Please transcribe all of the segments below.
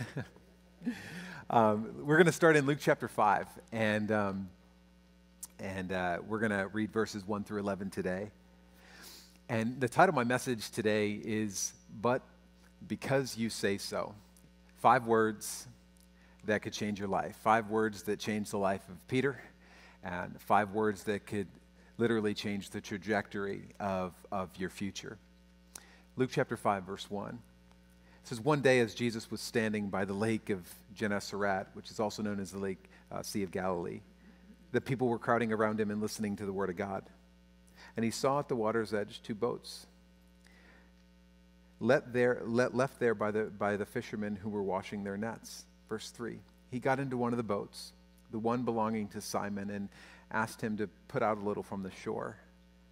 um, we're going to start in Luke chapter 5, and, um, and uh, we're going to read verses 1 through 11 today. And the title of my message today is But Because You Say So. Five words that could change your life. Five words that changed the life of Peter, and five words that could literally change the trajectory of, of your future. Luke chapter 5, verse 1. It says, One day as Jesus was standing by the lake of Gennesaret, which is also known as the lake uh, Sea of Galilee, the people were crowding around him and listening to the word of God. And he saw at the water's edge two boats let there, let, left there by the, by the fishermen who were washing their nets. Verse 3 He got into one of the boats, the one belonging to Simon, and asked him to put out a little from the shore.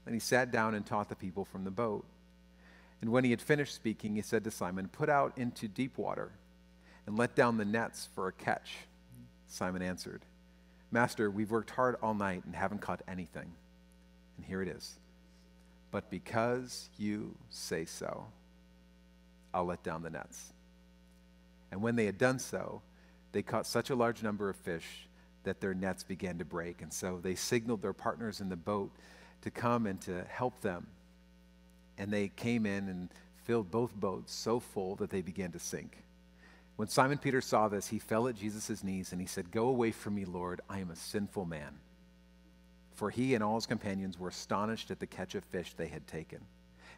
And he sat down and taught the people from the boat. And when he had finished speaking, he said to Simon, Put out into deep water and let down the nets for a catch. Simon answered, Master, we've worked hard all night and haven't caught anything. And here it is. But because you say so, I'll let down the nets. And when they had done so, they caught such a large number of fish that their nets began to break. And so they signaled their partners in the boat to come and to help them. And they came in and filled both boats so full that they began to sink. When Simon Peter saw this, he fell at Jesus' knees and he said, Go away from me, Lord, I am a sinful man. For he and all his companions were astonished at the catch of fish they had taken.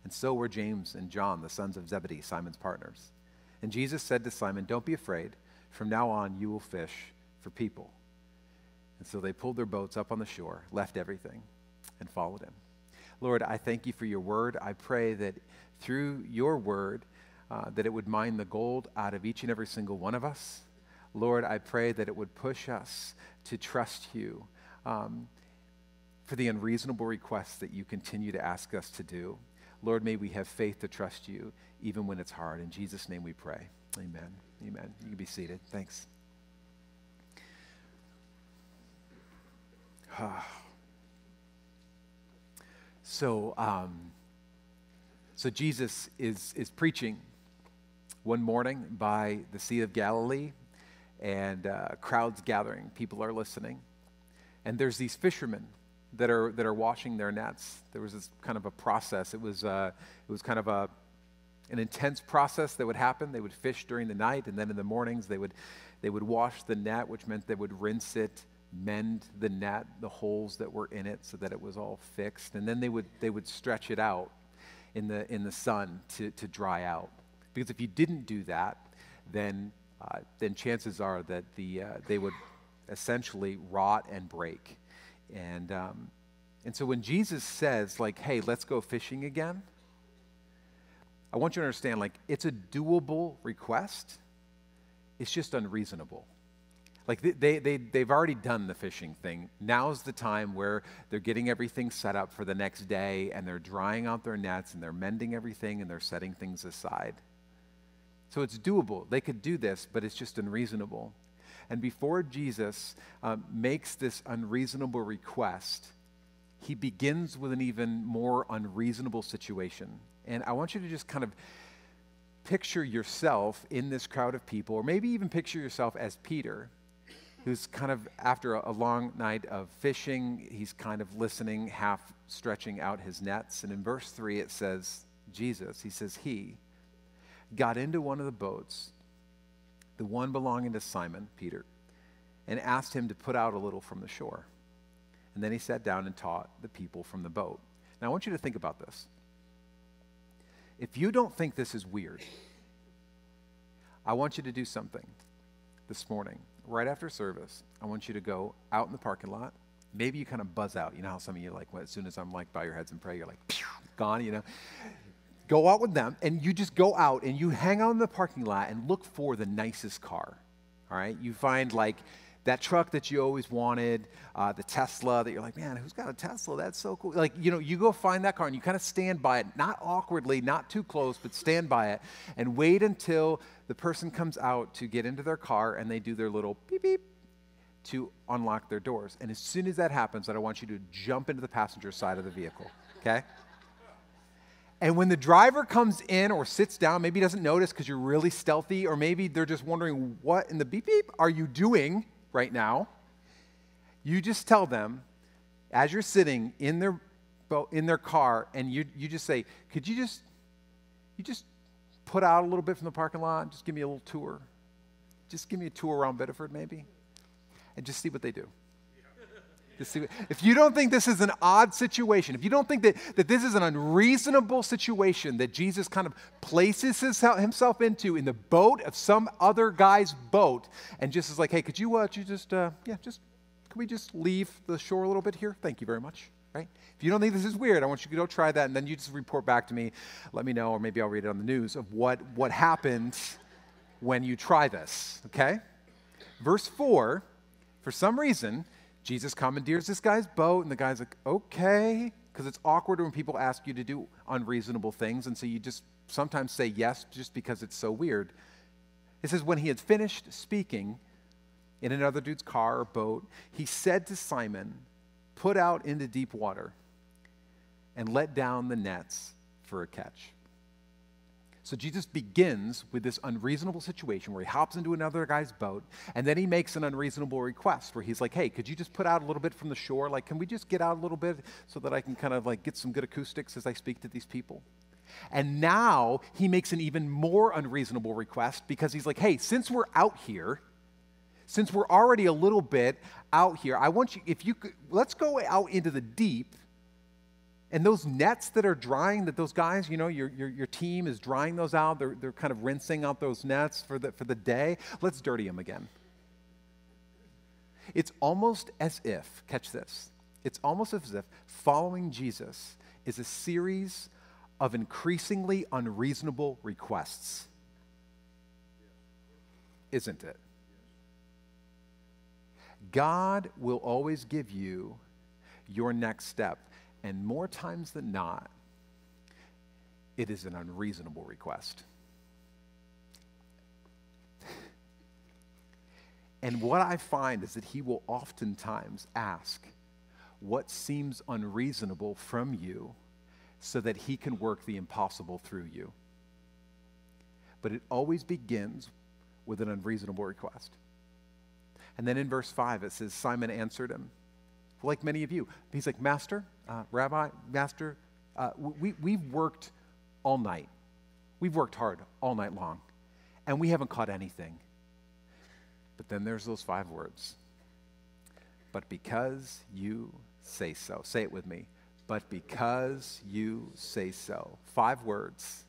And so were James and John, the sons of Zebedee, Simon's partners. And Jesus said to Simon, Don't be afraid. From now on, you will fish for people. And so they pulled their boats up on the shore, left everything, and followed him. Lord, I thank you for your word. I pray that through your word, uh, that it would mine the gold out of each and every single one of us. Lord, I pray that it would push us to trust you um, for the unreasonable requests that you continue to ask us to do. Lord, may we have faith to trust you even when it's hard. In Jesus' name we pray. Amen. Amen. You can be seated. Thanks. so, um, so Jesus is, is preaching one morning by the Sea of Galilee, and uh, crowds gathering. People are listening. And there's these fishermen that are, that are washing their nets. There was this kind of a process. It was, uh, it was kind of a, an intense process that would happen. They would fish during the night, and then in the mornings they would, they would wash the net, which meant they would rinse it, mend the net, the holes that were in it, so that it was all fixed. And then they would, they would stretch it out in the, in the sun to, to dry out. Because if you didn't do that, then, uh, then chances are that the, uh, they would essentially rot and break. And, um, and so when Jesus says, like, hey, let's go fishing again, I want you to understand, like, it's a doable request. It's just unreasonable. Like, they, they, they've already done the fishing thing. Now's the time where they're getting everything set up for the next day and they're drying out their nets and they're mending everything and they're setting things aside. So it's doable. They could do this, but it's just unreasonable. And before Jesus um, makes this unreasonable request, he begins with an even more unreasonable situation. And I want you to just kind of picture yourself in this crowd of people, or maybe even picture yourself as Peter, who's kind of, after a, a long night of fishing, he's kind of listening, half stretching out his nets. And in verse 3, it says, Jesus, he says, He got into one of the boats the one belonging to Simon, Peter, and asked him to put out a little from the shore. And then he sat down and taught the people from the boat. Now, I want you to think about this. If you don't think this is weird, I want you to do something this morning, right after service. I want you to go out in the parking lot. Maybe you kind of buzz out. You know how some of you like, well, as soon as I'm like, bow your heads and pray, you're like, gone, you know? go out with them and you just go out and you hang out in the parking lot and look for the nicest car. All right? You find like that truck that you always wanted, uh, the Tesla that you're like, man, who's got a Tesla? That's so cool. Like, you know, you go find that car and you kind of stand by it, not awkwardly, not too close, but stand by it and wait until the person comes out to get into their car and they do their little beep beep to unlock their doors. And as soon as that happens, I want you to jump into the passenger side of the vehicle, okay? And when the driver comes in or sits down, maybe doesn't notice because you're really stealthy, or maybe they're just wondering, what in the beep beep are you doing right now? You just tell them, as you're sitting in their, in their car, and you, you just say, could you just, you just put out a little bit from the parking lot, just give me a little tour. Just give me a tour around Biddeford, maybe, and just see what they do. If you don't think this is an odd situation, if you don't think that, that this is an unreasonable situation that Jesus kind of places his, himself into in the boat of some other guy's boat and just is like, hey, could you, uh, you just, uh, yeah, just, can we just leave the shore a little bit here? Thank you very much. Right? If you don't think this is weird, I want you to go try that and then you just report back to me. Let me know, or maybe I'll read it on the news of what, what happens when you try this. Okay? Verse 4, for some reason, Jesus commandeers this guy's boat, and the guy's like, okay, because it's awkward when people ask you to do unreasonable things, and so you just sometimes say yes just because it's so weird. It says, when he had finished speaking in another dude's car or boat, he said to Simon, Put out into deep water and let down the nets for a catch. So Jesus begins with this unreasonable situation where he hops into another guy's boat, and then he makes an unreasonable request where he's like, "Hey, could you just put out a little bit from the shore? Like, can we just get out a little bit so that I can kind of like get some good acoustics as I speak to these people?" And now he makes an even more unreasonable request because he's like, "Hey, since we're out here, since we're already a little bit out here, I want you if you could let's go out into the deep and those nets that are drying, that those guys, you know, your, your, your team is drying those out, they're, they're kind of rinsing out those nets for the, for the day, let's dirty them again. It's almost as if, catch this, it's almost as if following Jesus is a series of increasingly unreasonable requests. Isn't it? God will always give you your next step. And more times than not, it is an unreasonable request. and what I find is that he will oftentimes ask what seems unreasonable from you so that he can work the impossible through you. But it always begins with an unreasonable request. And then in verse 5, it says, Simon answered him like many of you. He's like, Master, uh, Rabbi, Master, uh, we, we've worked all night. We've worked hard all night long, and we haven't caught anything. But then there's those five words. But because you say so. Say it with me. But because you say so. Five words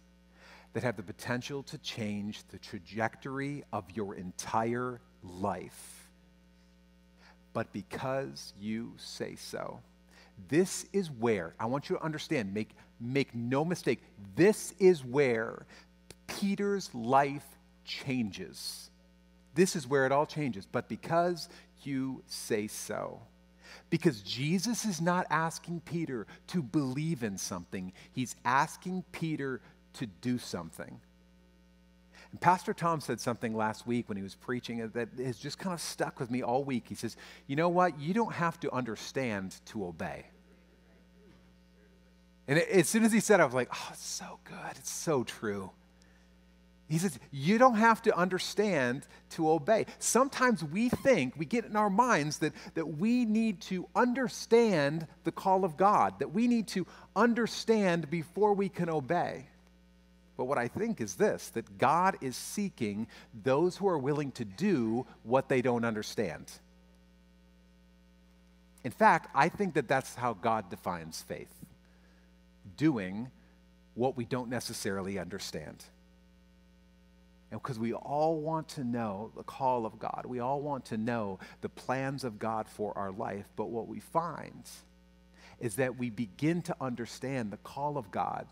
that have the potential to change the trajectory of your entire life but because you say so. This is where, I want you to understand, make, make no mistake, this is where Peter's life changes. This is where it all changes, but because you say so. Because Jesus is not asking Peter to believe in something, he's asking Peter to do something. And Pastor Tom said something last week when he was preaching that has just kind of stuck with me all week. He says, You know what? You don't have to understand to obey. And as soon as he said it, I was like, Oh, it's so good. It's so true. He says, You don't have to understand to obey. Sometimes we think, we get in our minds that, that we need to understand the call of God, that we need to understand before we can obey. But what I think is this that God is seeking those who are willing to do what they don't understand. In fact, I think that that's how God defines faith doing what we don't necessarily understand. And because we all want to know the call of God, we all want to know the plans of God for our life, but what we find is that we begin to understand the call of God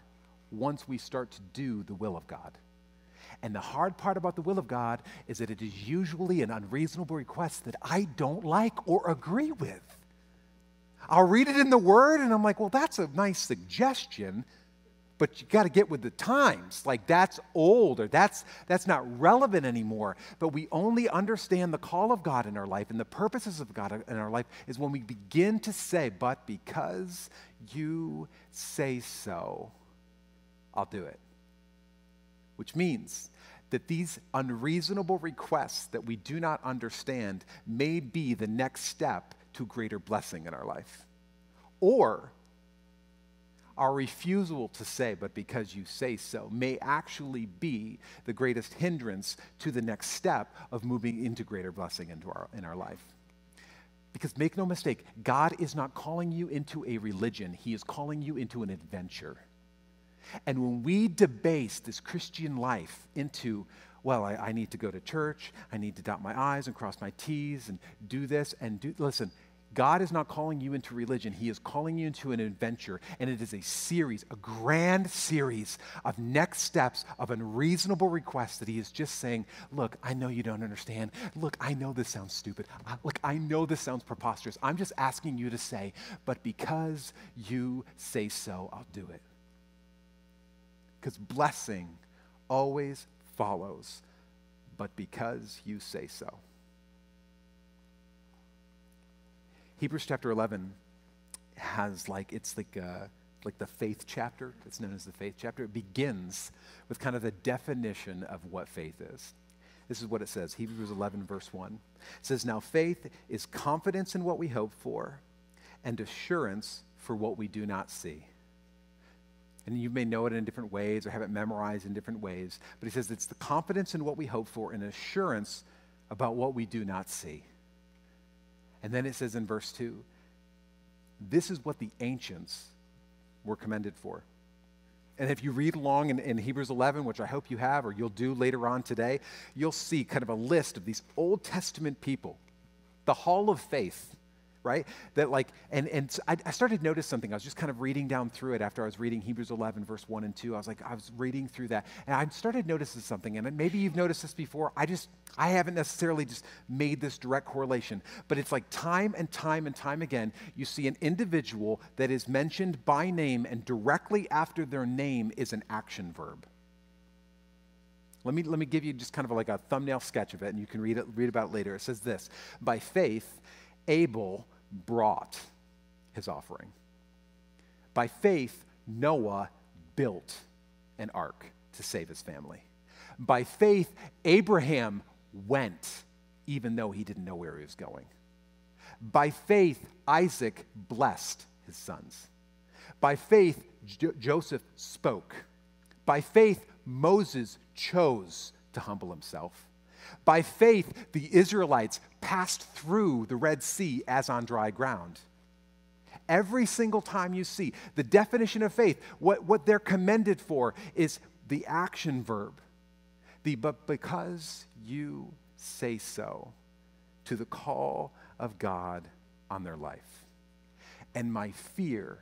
once we start to do the will of God. And the hard part about the will of God is that it is usually an unreasonable request that I don't like or agree with. I'll read it in the Word and I'm like, well, that's a nice suggestion, but you got to get with the times. Like that's old or that's that's not relevant anymore. But we only understand the call of God in our life and the purposes of God in our life is when we begin to say, "But because you say so." I'll do it. Which means that these unreasonable requests that we do not understand may be the next step to greater blessing in our life. Or our refusal to say, but because you say so, may actually be the greatest hindrance to the next step of moving into greater blessing into our, in our life. Because make no mistake, God is not calling you into a religion, He is calling you into an adventure. And when we debase this Christian life into, well, I, I, need to go to church, I need to dot my I's and cross my T's and do this and do, listen, God is not calling you into religion. He is calling you into an adventure. And it is a series, a grand series of next steps of unreasonable requests that He is just saying, Look, I know you don't understand. Look, I know this sounds stupid. Look, I know this sounds preposterous. I'm just asking you to say, But because you say so, I'll do it. Because blessing always follows, but because you say so. Hebrews chapter 11 has like, it's like, uh, like the faith chapter. It's known as the faith chapter. It begins with kind of the definition of what faith is. This is what it says Hebrews 11, verse 1. It says, Now faith is confidence in what we hope for and assurance for what we do not see. And you may know it in different ways or have it memorized in different ways, but he says it's the confidence in what we hope for and assurance about what we do not see. And then it says in verse 2 this is what the ancients were commended for. And if you read along in, in, Hebrews 11, which I hope you have or you'll do later on today, you'll see kind of a list of these Old Testament people, the hall of faith right? That like, and, and I, I started to notice something. I was just kind of reading down through it after I was reading Hebrews 11, verse 1 and 2. I was like, I was reading through that, and I started noticing something. And maybe you've noticed this before. I just, I haven't necessarily just made this direct correlation, but it's like time and time and time again, you see an individual that is mentioned by name, and directly after their name is an action verb. Let me, let me give you just kind of like a thumbnail sketch of it, and you can read, it, read about it later. It says this By faith, Abel brought his offering. By faith, Noah built an ark to save his family. By faith, Abraham went, even though he didn't know where he was going. By faith, Isaac blessed his sons. By faith, jo- Joseph spoke. By faith, Moses chose to humble himself. By faith, the Israelites passed through the Red Sea as on dry ground. Every single time you see the definition of faith, what, what they're commended for is the action verb. The but because you say so to the call of God on their life. And my fear,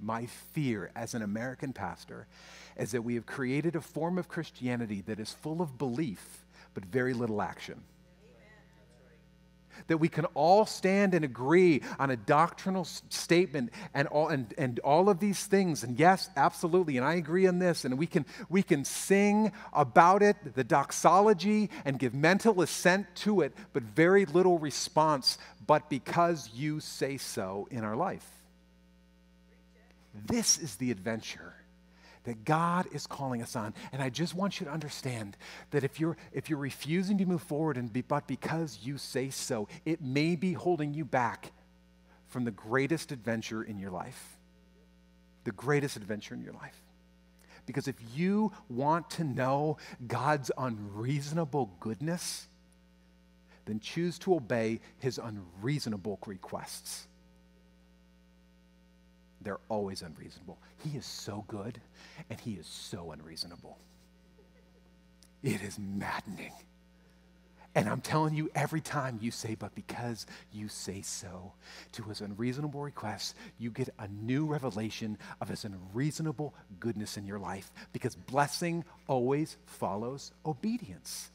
my fear as an American pastor, is that we have created a form of Christianity that is full of belief but very little action. That we can all stand and agree on a doctrinal statement and all, and, and all of these things. And yes, absolutely, and I agree on this. And we can, we can sing about it, the doxology, and give mental assent to it, but very little response, but because you say so in our life. This is the adventure that God is calling us on. And I just want you to understand that if you're, if you're refusing to move forward, and be, but because you say so, it may be holding you back from the greatest adventure in your life. The greatest adventure in your life. Because if you want to know God's unreasonable goodness, then choose to obey his unreasonable requests they're always unreasonable. He is so good and he is so unreasonable. It is maddening. And I'm telling you, every time you say, but because you say so to his unreasonable requests, you get a new revelation of his unreasonable goodness in your life because blessing always follows obedience.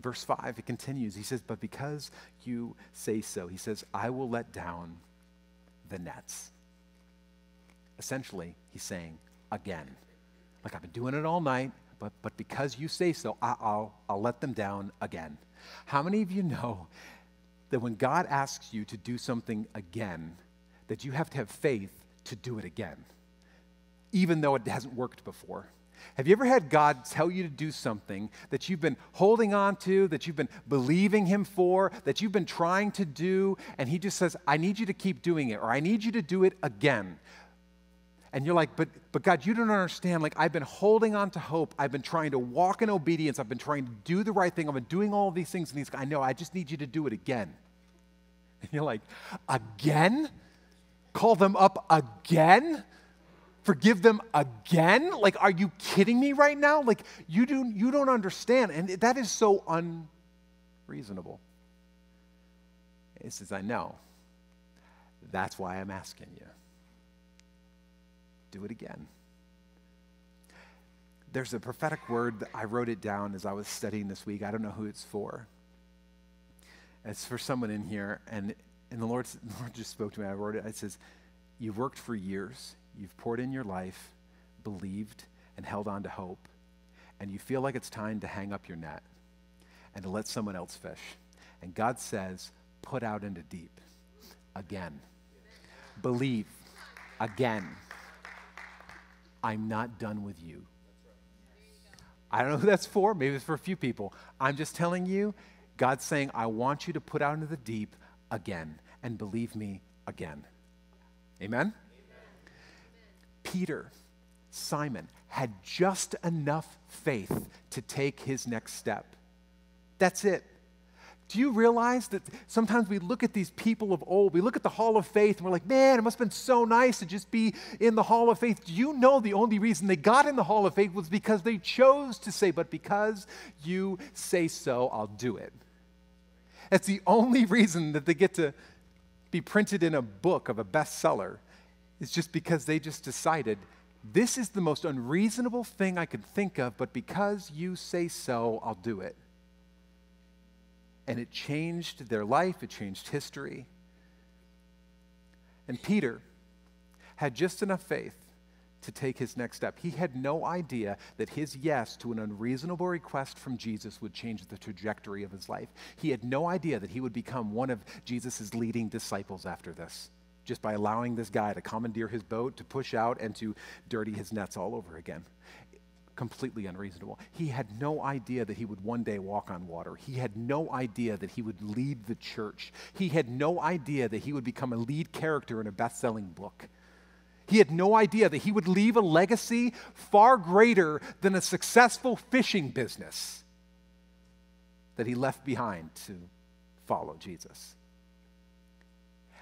Verse 5, it continues. He says, But because you say so, he says, I will let down the nets. Essentially, he's saying, again, like I've been doing it all night, but, but because you say so, I, will I'll let them down again. How many of you know that when God asks you to do something again, that you have to have faith to do it again, even though it hasn't worked before. Have you ever had God tell you to do something that you've been holding on to, that you've been believing Him for, that you've been trying to do, and He just says, I need you to keep doing it, or I need you to do it again? And you're like, but, but God, you don't understand. Like, I've been holding on to hope. I've been trying to walk in obedience. I've been trying to do the right thing. I've been doing all these things. And He's, I know, I just need you to do it again. And you're like, again? Call them up again? Forgive them again? Like, are you kidding me right now? Like, you, do, you don't understand. And that is so unreasonable. He says, I know. That's why I'm asking you. Do it again. There's a prophetic word that I wrote it down as I was studying this week. I don't know who it's for. It's for someone in here, and, and the, Lord, the Lord just spoke to me. I wrote it. It says, You've worked for years You've poured in your life, believed, and held on to hope, and you feel like it's time to hang up your net and to let someone else fish. And God says, put out into deep again. Believe again. I'm not done with you. I don't know who that's for. Maybe it's for a few people. I'm just telling you, God's saying, I want you to put out into the deep again and believe me again. Amen? Peter, Simon, had just enough faith to take his next step. That's it. Do you realize that sometimes we look at these people of old, we look at the Hall of Faith, and we're like, man, it must have been so nice to just be in the Hall of Faith. Do you know the only reason they got in the Hall of Faith was because they chose to say, but because you say so, I'll do it. That's the only reason that they get to be printed in a book of a bestseller is just because they just decided this is the most unreasonable thing I could think of, but because you say so, I'll do it. And it changed their life, it changed history. And Peter had just enough faith to take his next step. He had no idea that his yes to an unreasonable request from Jesus would change the trajectory of his life. He had no idea that he would become one of Jesus' leading disciples after this just by allowing this guy to commandeer his boat, to push out, and to dirty his nets all over again. Completely unreasonable. He had no idea that he would one day walk on water. He had no idea that he would lead the church. He had no idea that he would become a lead character in a best selling book. He had no idea that he would leave a legacy far greater than a successful fishing business that he left behind to follow Jesus.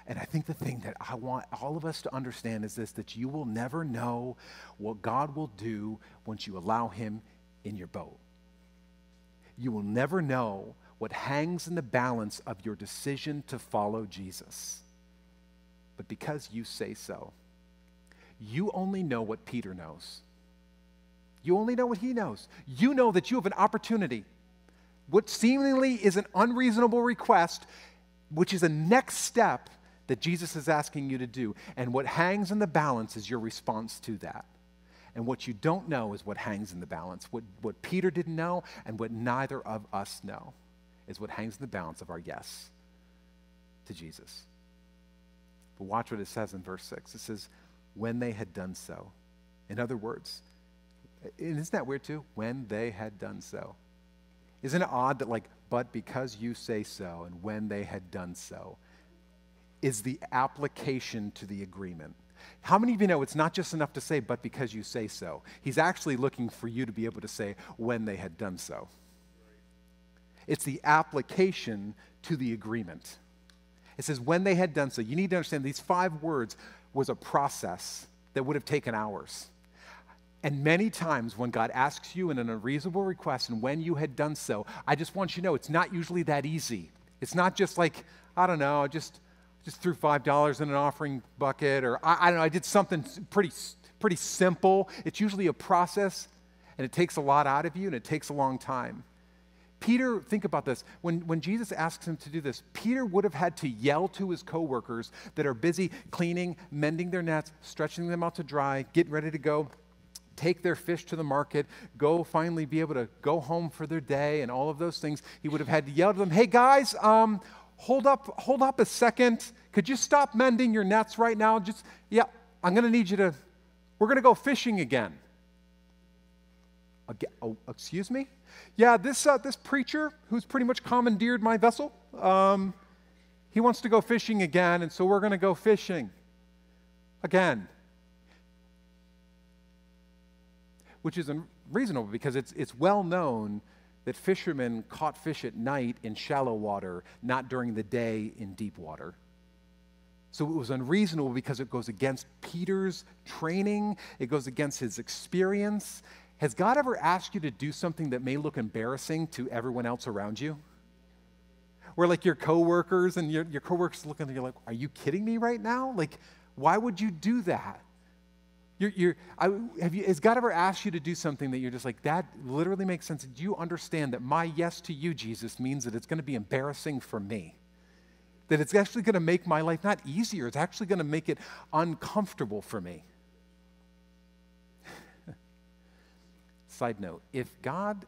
And I think the thing that I want all of us to understand is this that you will never know what God will do once you allow Him in your boat. You will never know what hangs in the balance of your decision to follow Jesus. But because you say so, you only know what Peter knows. You only know what he knows. You know that you have an opportunity. What seemingly is an unreasonable request, which is a next step that Jesus is asking you to do. And what hangs in the balance is your response to that. And what you don't know is what hangs in the balance. What, what Peter didn't know and what neither of us know is what hangs in the balance of our yes to Jesus. But watch what it says in verse 6. It says, when they had done so. In other words, isn't that weird too? When they had done so. Isn't it odd that, like, but because you say so, and when they had done so, is the application to the agreement. How many of you know it's not just enough to say, but because you say so? He's actually looking for you to be able to say, when they had done so. It's the application to the agreement. It says, when they had done so. You need to understand these five words was a process that would have taken hours. And many times when God asks you in an unreasonable request and when you had done so, I just want you to know it's not usually that easy. It's not just like, I don't know, just just threw $5 in an offering bucket, or I, I don't know, I did something pretty, pretty simple. It's usually a process, and it takes a lot out of you, and it takes a long time. Peter, think about this. When, when Jesus asks him to do this, Peter would have had to yell to his coworkers that are busy cleaning, mending their nets, stretching them out to dry, getting ready to go take their fish to the market, go finally be able to go home for their day, and all of those things. He would have had to yell to them, hey guys, um, hold up, hold up a second. Could you stop mending your nets right now? Just, yeah, I'm going to need you to, we're going to go fishing again. Again, oh, excuse me? Yeah, this, uh, this preacher who's pretty much commandeered my vessel, um, he wants to go fishing again, and so we're going to go fishing again. Which is unreasonable because it's, it's well known that fishermen caught fish at night in shallow water, not during the day in deep water. So it was unreasonable because it goes against Peter's training, it goes against his experience. Has God ever asked you to do something that may look embarrassing to everyone else around you? Where like your coworkers and your, your coworkers look and you're like, are you kidding me right now? Like, why would you do that? You're, you're, I, have you, has God ever asked you to do something that you're just like, that literally makes sense? Do you understand that my yes to you, Jesus, means that it's going to be embarrassing for me? That it's actually going to make my life not easier, it's actually going to make it uncomfortable for me. Side note if God.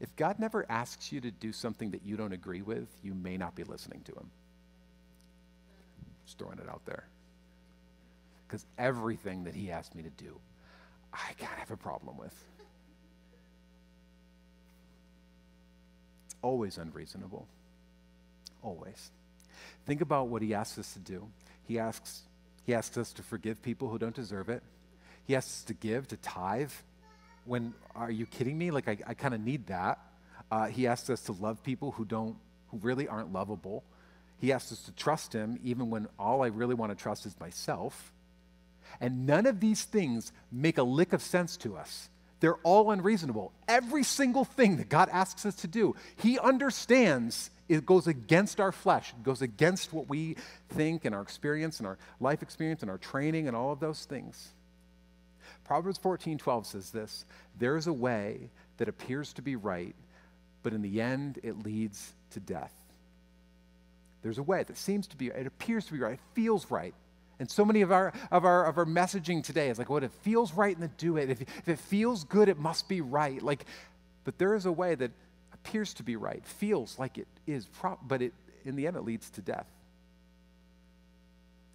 If God never asks you to do something that you don't agree with, you may not be listening to Him. Just throwing it out there because everything that he asked me to do, I kind of have a problem with. It's always unreasonable. Always. Think about what he asks us to do. He asks, he asks us to forgive people who don't deserve it. He asks us to give, to tithe. When, are you kidding me? Like, I, I kind of need that. Uh, he asks us to love people who don't, who really aren't lovable. He asks us to trust him even when all I really want to trust is myself. And none of these things make a lick of sense to us. They're all unreasonable. Every single thing that God asks us to do, He understands it goes against our flesh, it goes against what we think and our experience and our life experience and our training and all of those things. Proverbs 14 12 says this There is a way that appears to be right, but in the end it leads to death. There's a way that seems to be, it appears to be right, it feels right, and so many of our, of our, of our messaging today is like, what well, it feels right, and then do it. If, if it feels good, it must be right. Like, but there is a way that appears to be right, feels like it is, but it, in the end, it leads to death.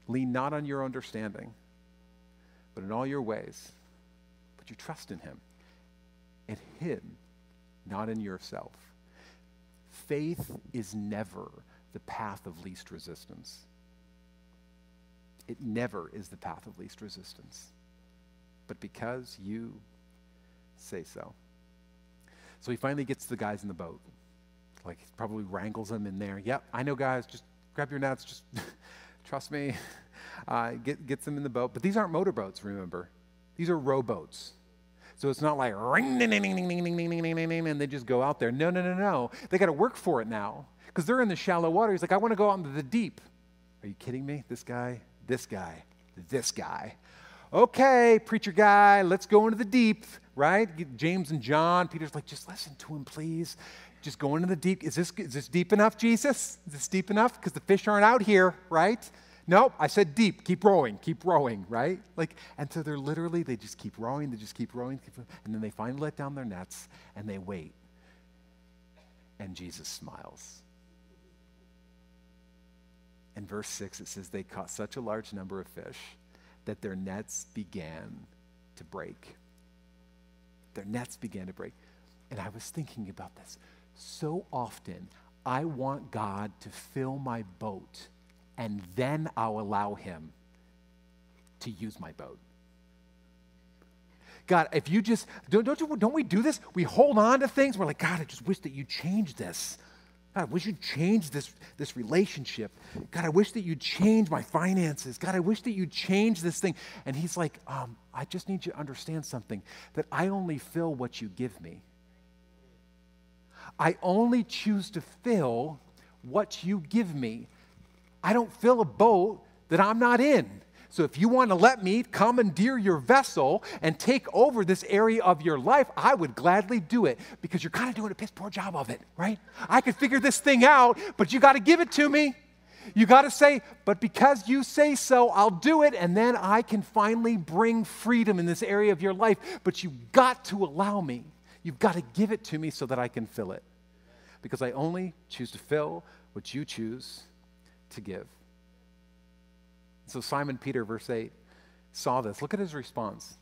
Lean not on your understanding, but in all your ways, put your trust in Him, and Him, not in yourself. Faith is never the path of least resistance. It never is the path of least resistance. But because you say so. So he finally gets the guys in the boat. Like, he probably wrangles them in there. Yep, I know, guys, just grab your nets, just trust me. Uh, get, gets them in the boat. But these aren't motorboats, remember. These are rowboats. So it's not like ring, ding, ding, ding, ding, ding, ding, ding, ding, ding, and they just go out there. No, no, no, no. They got to work for it now because they're in the shallow water. He's like, I want to go out into the deep. Are you kidding me? This guy, this guy, this guy. Okay, preacher guy, let's go into the deep, right? James and John, Peter's like, just listen to him, please. Just go into the deep. Is this, is this deep enough, Jesus? Is this deep enough? Because the fish aren't out here, right? Nope, I said deep. Keep rowing, keep rowing, right? Like, and so they're literally, they just keep rowing, they just keep rowing, keep rowing and then they finally let down their nets and they wait. And Jesus smiles. In verse 6, it says, They caught such a large number of fish that their nets began to break. Their nets began to break. And I was thinking about this. So often, I want God to fill my boat, and then I'll allow Him to use my boat. God, if you just, don't, don't, you, don't we do this? We hold on to things. We're like, God, I just wish that you change this. God, I wish you'd change this, this relationship. God, I wish that you'd change my finances. God, I wish that you'd change this thing. And he's like, um, I just need you to understand something that I only fill what you give me. I only choose to fill what you give me. I don't fill a boat that I'm not in. So if you want to let me commandeer your vessel and take over this area of your life, I would gladly do it because you're kind of doing a piss poor job of it, right? I could figure this thing out, but you got to give it to me. You got to say, but because you say so, I'll do it, and then I can finally bring freedom in this area of your life. But you've got to allow me. You've got to give it to me so that I can fill it. Because I only choose to fill what you choose to give. So Simon Peter, verse 8, saw this, look at his response.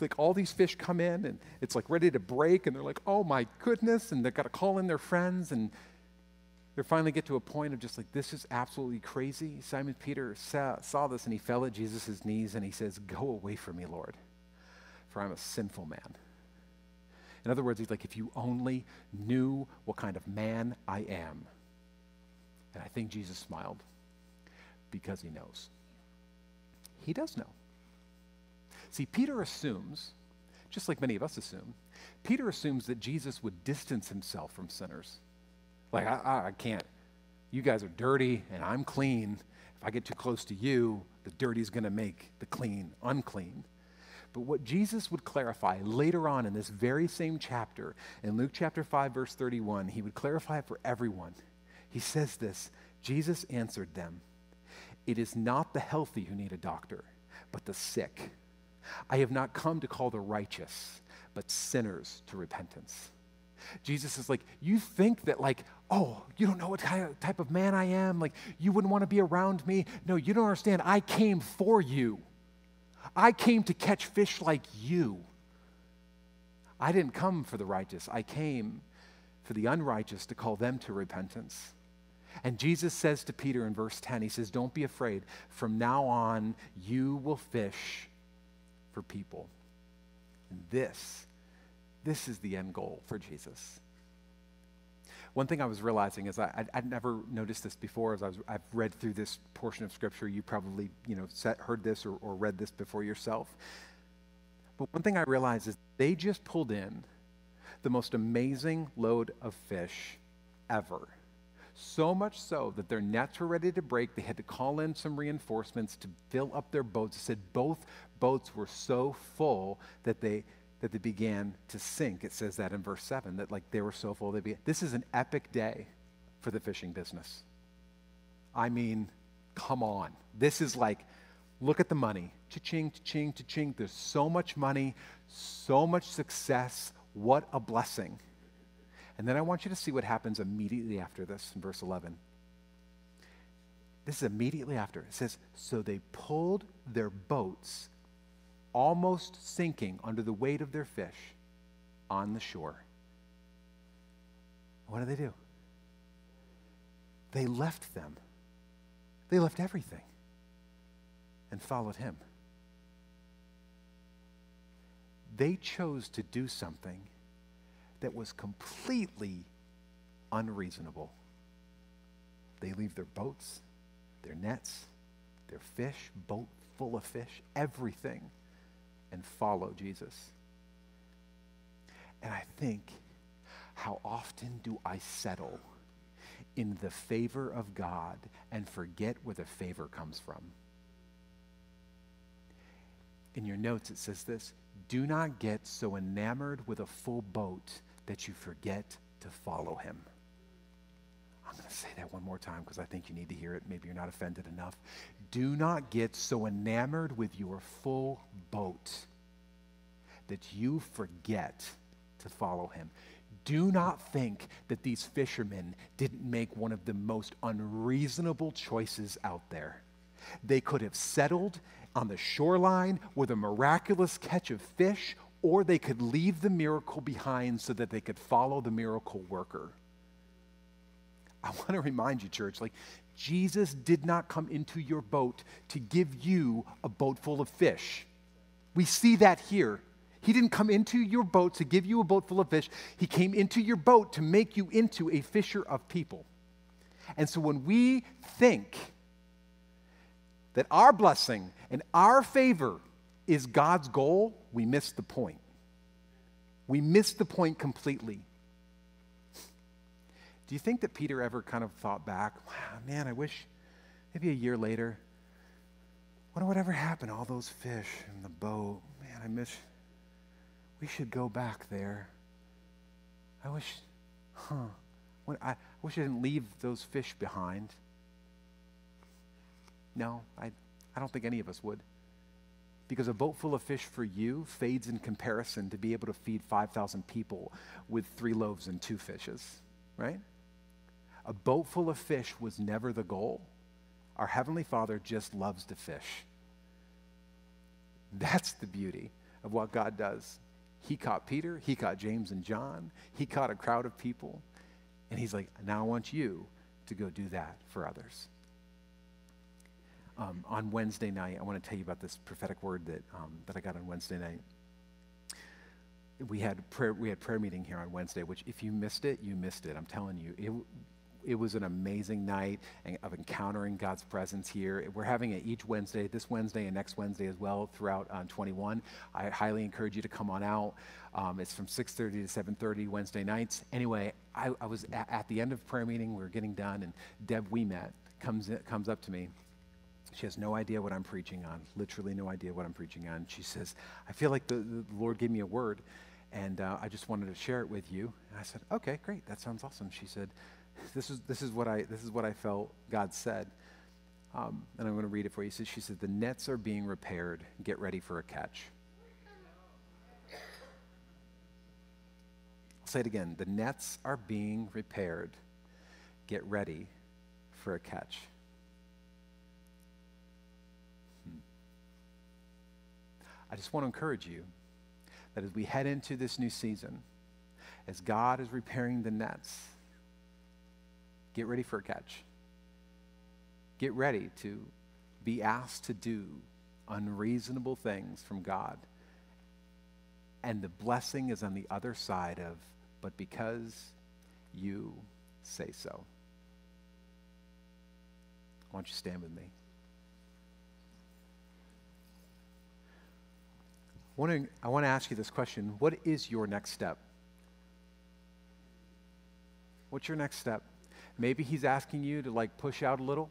Like all these fish come in and it's like ready to break, and they're like, oh my goodness, and they've got to call in their friends, and they finally get to a point of just like, this is absolutely crazy. Simon Peter saw, saw this and he fell at Jesus' knees and he says, Go away from me, Lord, for I'm a sinful man. In other words, he's like, if you only knew what kind of man I am. And I think Jesus smiled because he knows. He does know. See, Peter assumes, just like many of us assume, Peter assumes that Jesus would distance himself from sinners. Like, I, I can't. You guys are dirty and I'm clean. If I get too close to you, the dirty is going to make the clean unclean. But what Jesus would clarify later on in this very same chapter, in Luke chapter 5, verse 31, he would clarify it for everyone. He says this Jesus answered them, It is not the healthy who need a doctor, but the sick. I have not come to call the righteous, but sinners to repentance. Jesus is like, You think that, like, oh, you don't know what type of man I am? Like, you wouldn't want to be around me? No, you don't understand. I came for you. I came to catch fish like you. I didn't come for the righteous, I came for the unrighteous to call them to repentance. And Jesus says to Peter in verse 10, He says, Don't be afraid. From now on, you will fish for people. And this, this is the end goal for Jesus. One thing I was realizing is I, would never noticed this before as I was, I've read through this portion of Scripture. You probably, you know, set, heard this or, or read this before yourself. But one thing I realized is they just pulled in the most amazing load of fish ever. So much so that their nets were ready to break. They had to call in some reinforcements to fill up their boats. It said both boats were so full that they that they began to sink. It says that in verse 7, that like they were so full they began. This is an epic day for the fishing business. I mean, come on. This is like, look at the money. Cha-ching, cha-ching, cha-ching. There's so much money, so much success. What a blessing. And then I want you to see what happens immediately after this in verse 11. This is immediately after. It says, So they pulled their boats almost sinking under the weight of their fish on the shore. What do they do? They left them. They left everything and followed him. They chose to do something that was completely unreasonable. They leave their boats, their nets, their fish, boat full of fish, everything and follow Jesus. And I think, how often do I settle in the favor of God and forget where the favor comes from? In your notes, it says this Do not get so enamored with a full boat that you forget to follow him. I'm going to say that one more time because I think you need to hear it. Maybe you're not offended enough. Do not get so enamored with your full boat that you forget to follow him. Do not think that these fishermen didn't make one of the most unreasonable choices out there. They could have settled on the shoreline with a miraculous catch of fish, or they could leave the miracle behind so that they could follow the miracle worker. I want to remind you, church, like Jesus did not come into your boat to give you a boat full of fish. We see that here. He didn't come into your boat to give you a boat full of fish. He came into your boat to make you into a fisher of people. And so when we think that our blessing and our favor is God's goal, we miss the point. We miss the point completely. Do you think that Peter ever kind of thought back, wow, man, I wish maybe a year later, what ever happened to all those fish in the boat? Man, I miss, we should go back there. I wish, huh, I wish I didn't leave those fish behind. No, I, I don't think any of us would. Because a boat full of fish for you fades in comparison to be able to feed 5,000 people with three loaves and two fishes, right? A boat full of fish was never the goal. Our Heavenly Father just loves to fish. That's the beauty of what God does. He caught Peter, he caught James and John, he caught a crowd of people, and he's like, now I want you to go do that for others. Um, on Wednesday night, I want to tell you about this prophetic word that, um, that I got on Wednesday night. We had prayer. We had prayer meeting here on Wednesday. Which, if you missed it, you missed it. I'm telling you, it, it was an amazing night of encountering God's presence here. We're having it each Wednesday, this Wednesday and next Wednesday as well throughout uh, 21. I highly encourage you to come on out. Um, it's from 6.30 to 7.30 Wednesday nights. Anyway, I, I was at, at, the end of prayer meeting. We were getting done, and Deb we met comes, comes up to me. She has no idea what I'm preaching on, literally no idea what I'm preaching on. She says, I feel like the, the Lord gave me a word, and uh, I just wanted to share it with you. And I said, okay, great, that sounds awesome. She said, this is, this is, what, I, this is what I felt God said. Um, and I'm going to read it for you. So she said, The nets are being repaired. Get ready for a catch. I'll say it again. The nets are being repaired. Get ready for a catch. I just want to encourage you that as we head into this new season, as God is repairing the nets, Get ready for a catch. Get ready to be asked to do unreasonable things from God. And the blessing is on the other side of, but because you say so. Why don't you stand with me? I want to ask you this question What is your next step? What's your next step? Maybe he's asking you to like push out a little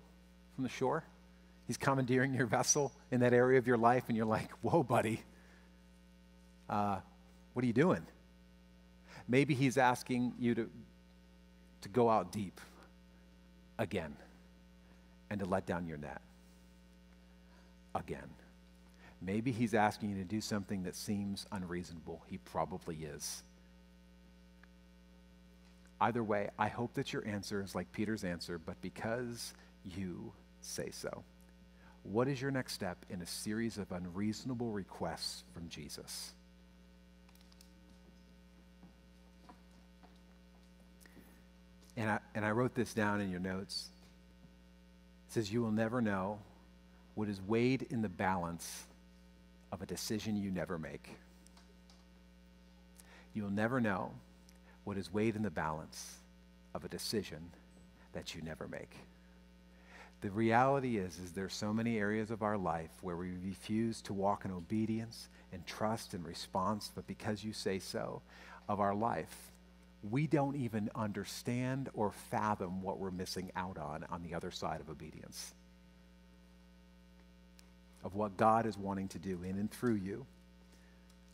from the shore. He's commandeering your vessel in that area of your life, and you're like, whoa, buddy, uh, what are you doing? Maybe he's asking you to, to go out deep again and to let down your net again. Maybe he's asking you to do something that seems unreasonable. He probably is. Either way, I hope that your answer is like Peter's answer, but because you say so. What is your next step in a series of unreasonable requests from Jesus? And I, and I wrote this down in your notes. It says, You will never know what is weighed in the balance of a decision you never make. You'll never know what is weighed in the balance of a decision that you never make. The reality is, is there's so many areas of our life where we refuse to walk in obedience and trust and response, but because you say so, of our life, we don't even understand or fathom what we're missing out on on the other side of obedience. Of what God is wanting to do in and through you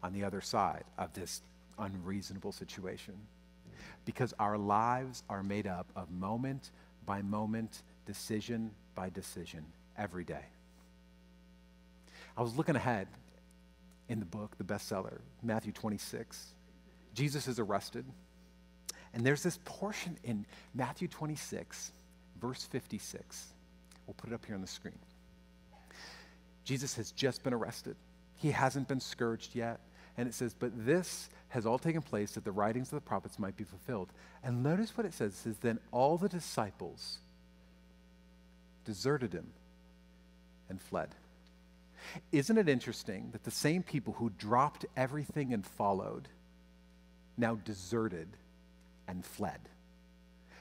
on the other side of this unreasonable situation because our lives are made up of moment by moment, decision by decision, every day. I was looking ahead in the book, the bestseller, Matthew 26. Jesus is arrested. And there's this portion in Matthew 26, verse 56. We'll put it up here on the screen. Jesus has just been arrested. He hasn't been scourged yet. And it says, But this has all taken place that the writings of the prophets might be fulfilled. And notice what it says. It says, Then all the disciples deserted him and fled. Isn't it interesting that the same people who dropped everything and followed now deserted and fled?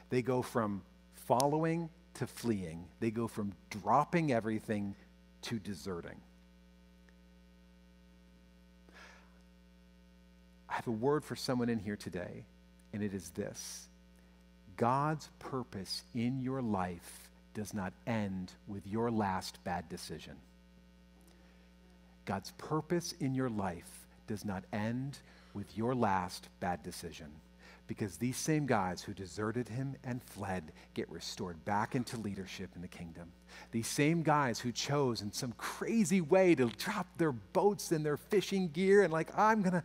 They go from following to fleeing, they go from dropping everything to deserting. I have a word for someone in here today, and it is this God's purpose in your life does not end with your last bad decision. God's purpose in your life does not end with your last bad decision. Because these same guys who deserted him and fled get restored back into leadership in the kingdom. These same guys who chose in some crazy way to drop their boats and their fishing gear and, like, I'm going to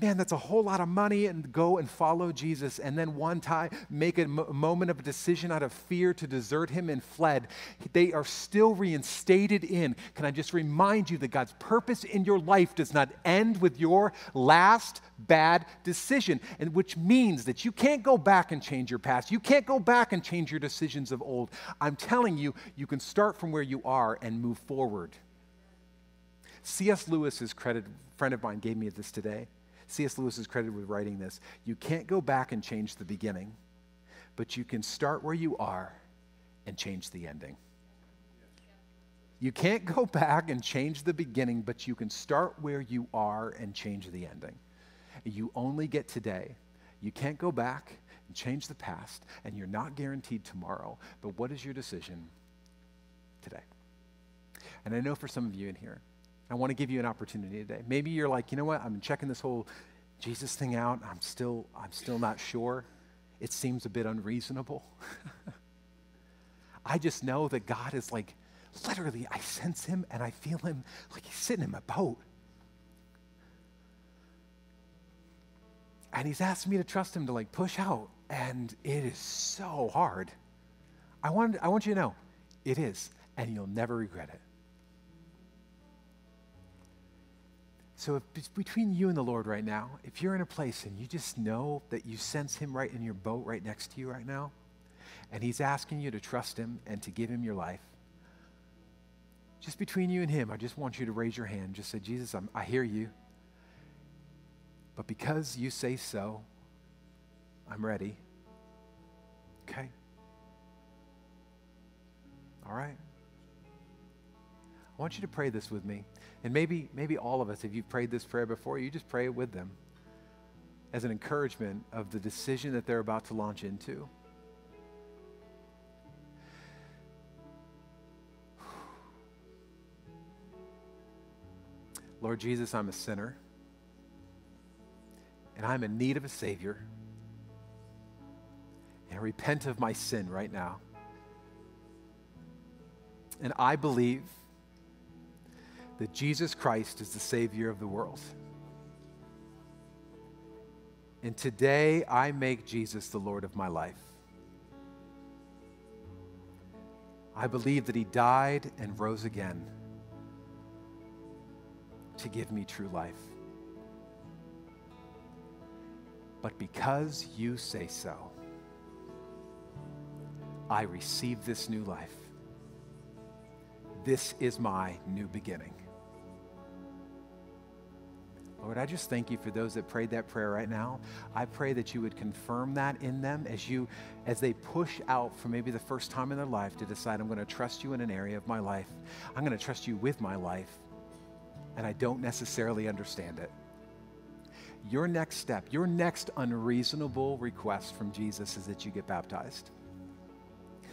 man, that's a whole lot of money and go and follow Jesus. And then one time make a m- moment of decision out of fear to desert him and fled. They are still reinstated in. Can I just remind you that God's purpose in your life does not end with your last bad decision, and which means that you can't go back and change your past. You can't go back and change your decisions of old. I'm telling you, you can start from where you are and move forward. C.S. Lewis's credit friend of mine gave me this today. C.S. Lewis is credited with writing this. You can't go back and change the beginning, but you can start where you are and change the ending. You can't go back and change the beginning, but you can start where you are and change the ending. You only get today. You can't go back and change the past, and you're not guaranteed tomorrow. But what is your decision today? And I know for some of you in here, I want to give you an opportunity today. Maybe you're like, you know what? I'm checking this whole Jesus thing out. I'm still, I'm still not sure. It seems a bit unreasonable. I just know that God is like, literally, I sense him and I feel him like he's sitting in my boat. And he's asked me to trust him to like push out. And it is so hard. I want, I want you to know it is, and you'll never regret it. So, if it's between you and the Lord right now, if you're in a place and you just know that you sense Him right in your boat right next to you right now, and He's asking you to trust Him and to give Him your life, just between you and Him, I just want you to raise your hand. Just say, Jesus, I'm, I hear you. But because you say so, I'm ready. Okay? All right? I want you to pray this with me. And maybe, maybe all of us, if you've prayed this prayer before, you just pray it with them as an encouragement of the decision that they're about to launch into. Lord Jesus, I'm a sinner. And I'm in need of a Savior. And I repent of my sin right now. And I believe that Jesus Christ is the Savior of the world. And today I make Jesus the Lord of my life. I believe that He died and rose again to give me true life. But because you say so, I receive this new life. This is my new beginning. Lord, I just thank you for those that prayed that prayer right now. I pray that you would confirm that in them as you as they push out for maybe the first time in their life to decide I'm going to trust you in an area of my life. I'm going to trust you with my life. And I don't necessarily understand it. Your next step, your next unreasonable request from Jesus is that you get baptized.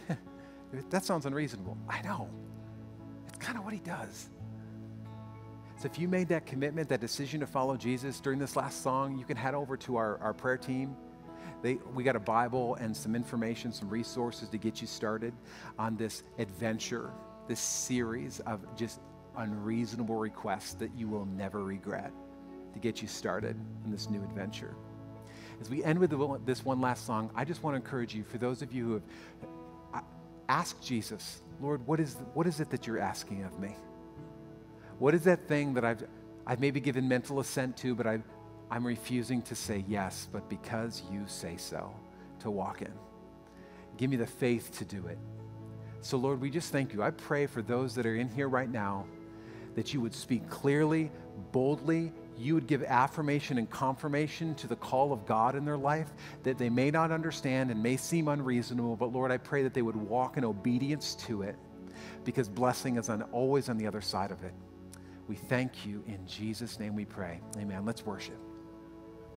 that sounds unreasonable. I know. It's kind of what he does. So if you made that commitment, that decision to follow Jesus during this last song, you can head over to our, our prayer team. They, we got a Bible and some information, some resources to get you started on this adventure, this series of just unreasonable requests that you will never regret to get you started in this new adventure. As we end with the, this one last song, I just want to encourage you, for those of you who have uh, asked Jesus, Lord, what is, what is it that you're asking of me? What is that thing that I've, I've maybe given mental assent to, but i I'm refusing to say yes, but because you say so, to walk in? Give me the faith to do it. So, Lord, we just thank you. I pray for those that are in here right now that you would speak clearly, boldly. You would give affirmation and confirmation to the call of God in their life that they may not understand and may seem unreasonable, but Lord, I pray that they would walk in obedience to it because blessing is on, always on the other side of it. We thank you. In Jesus' name we pray. Amen. Let's worship.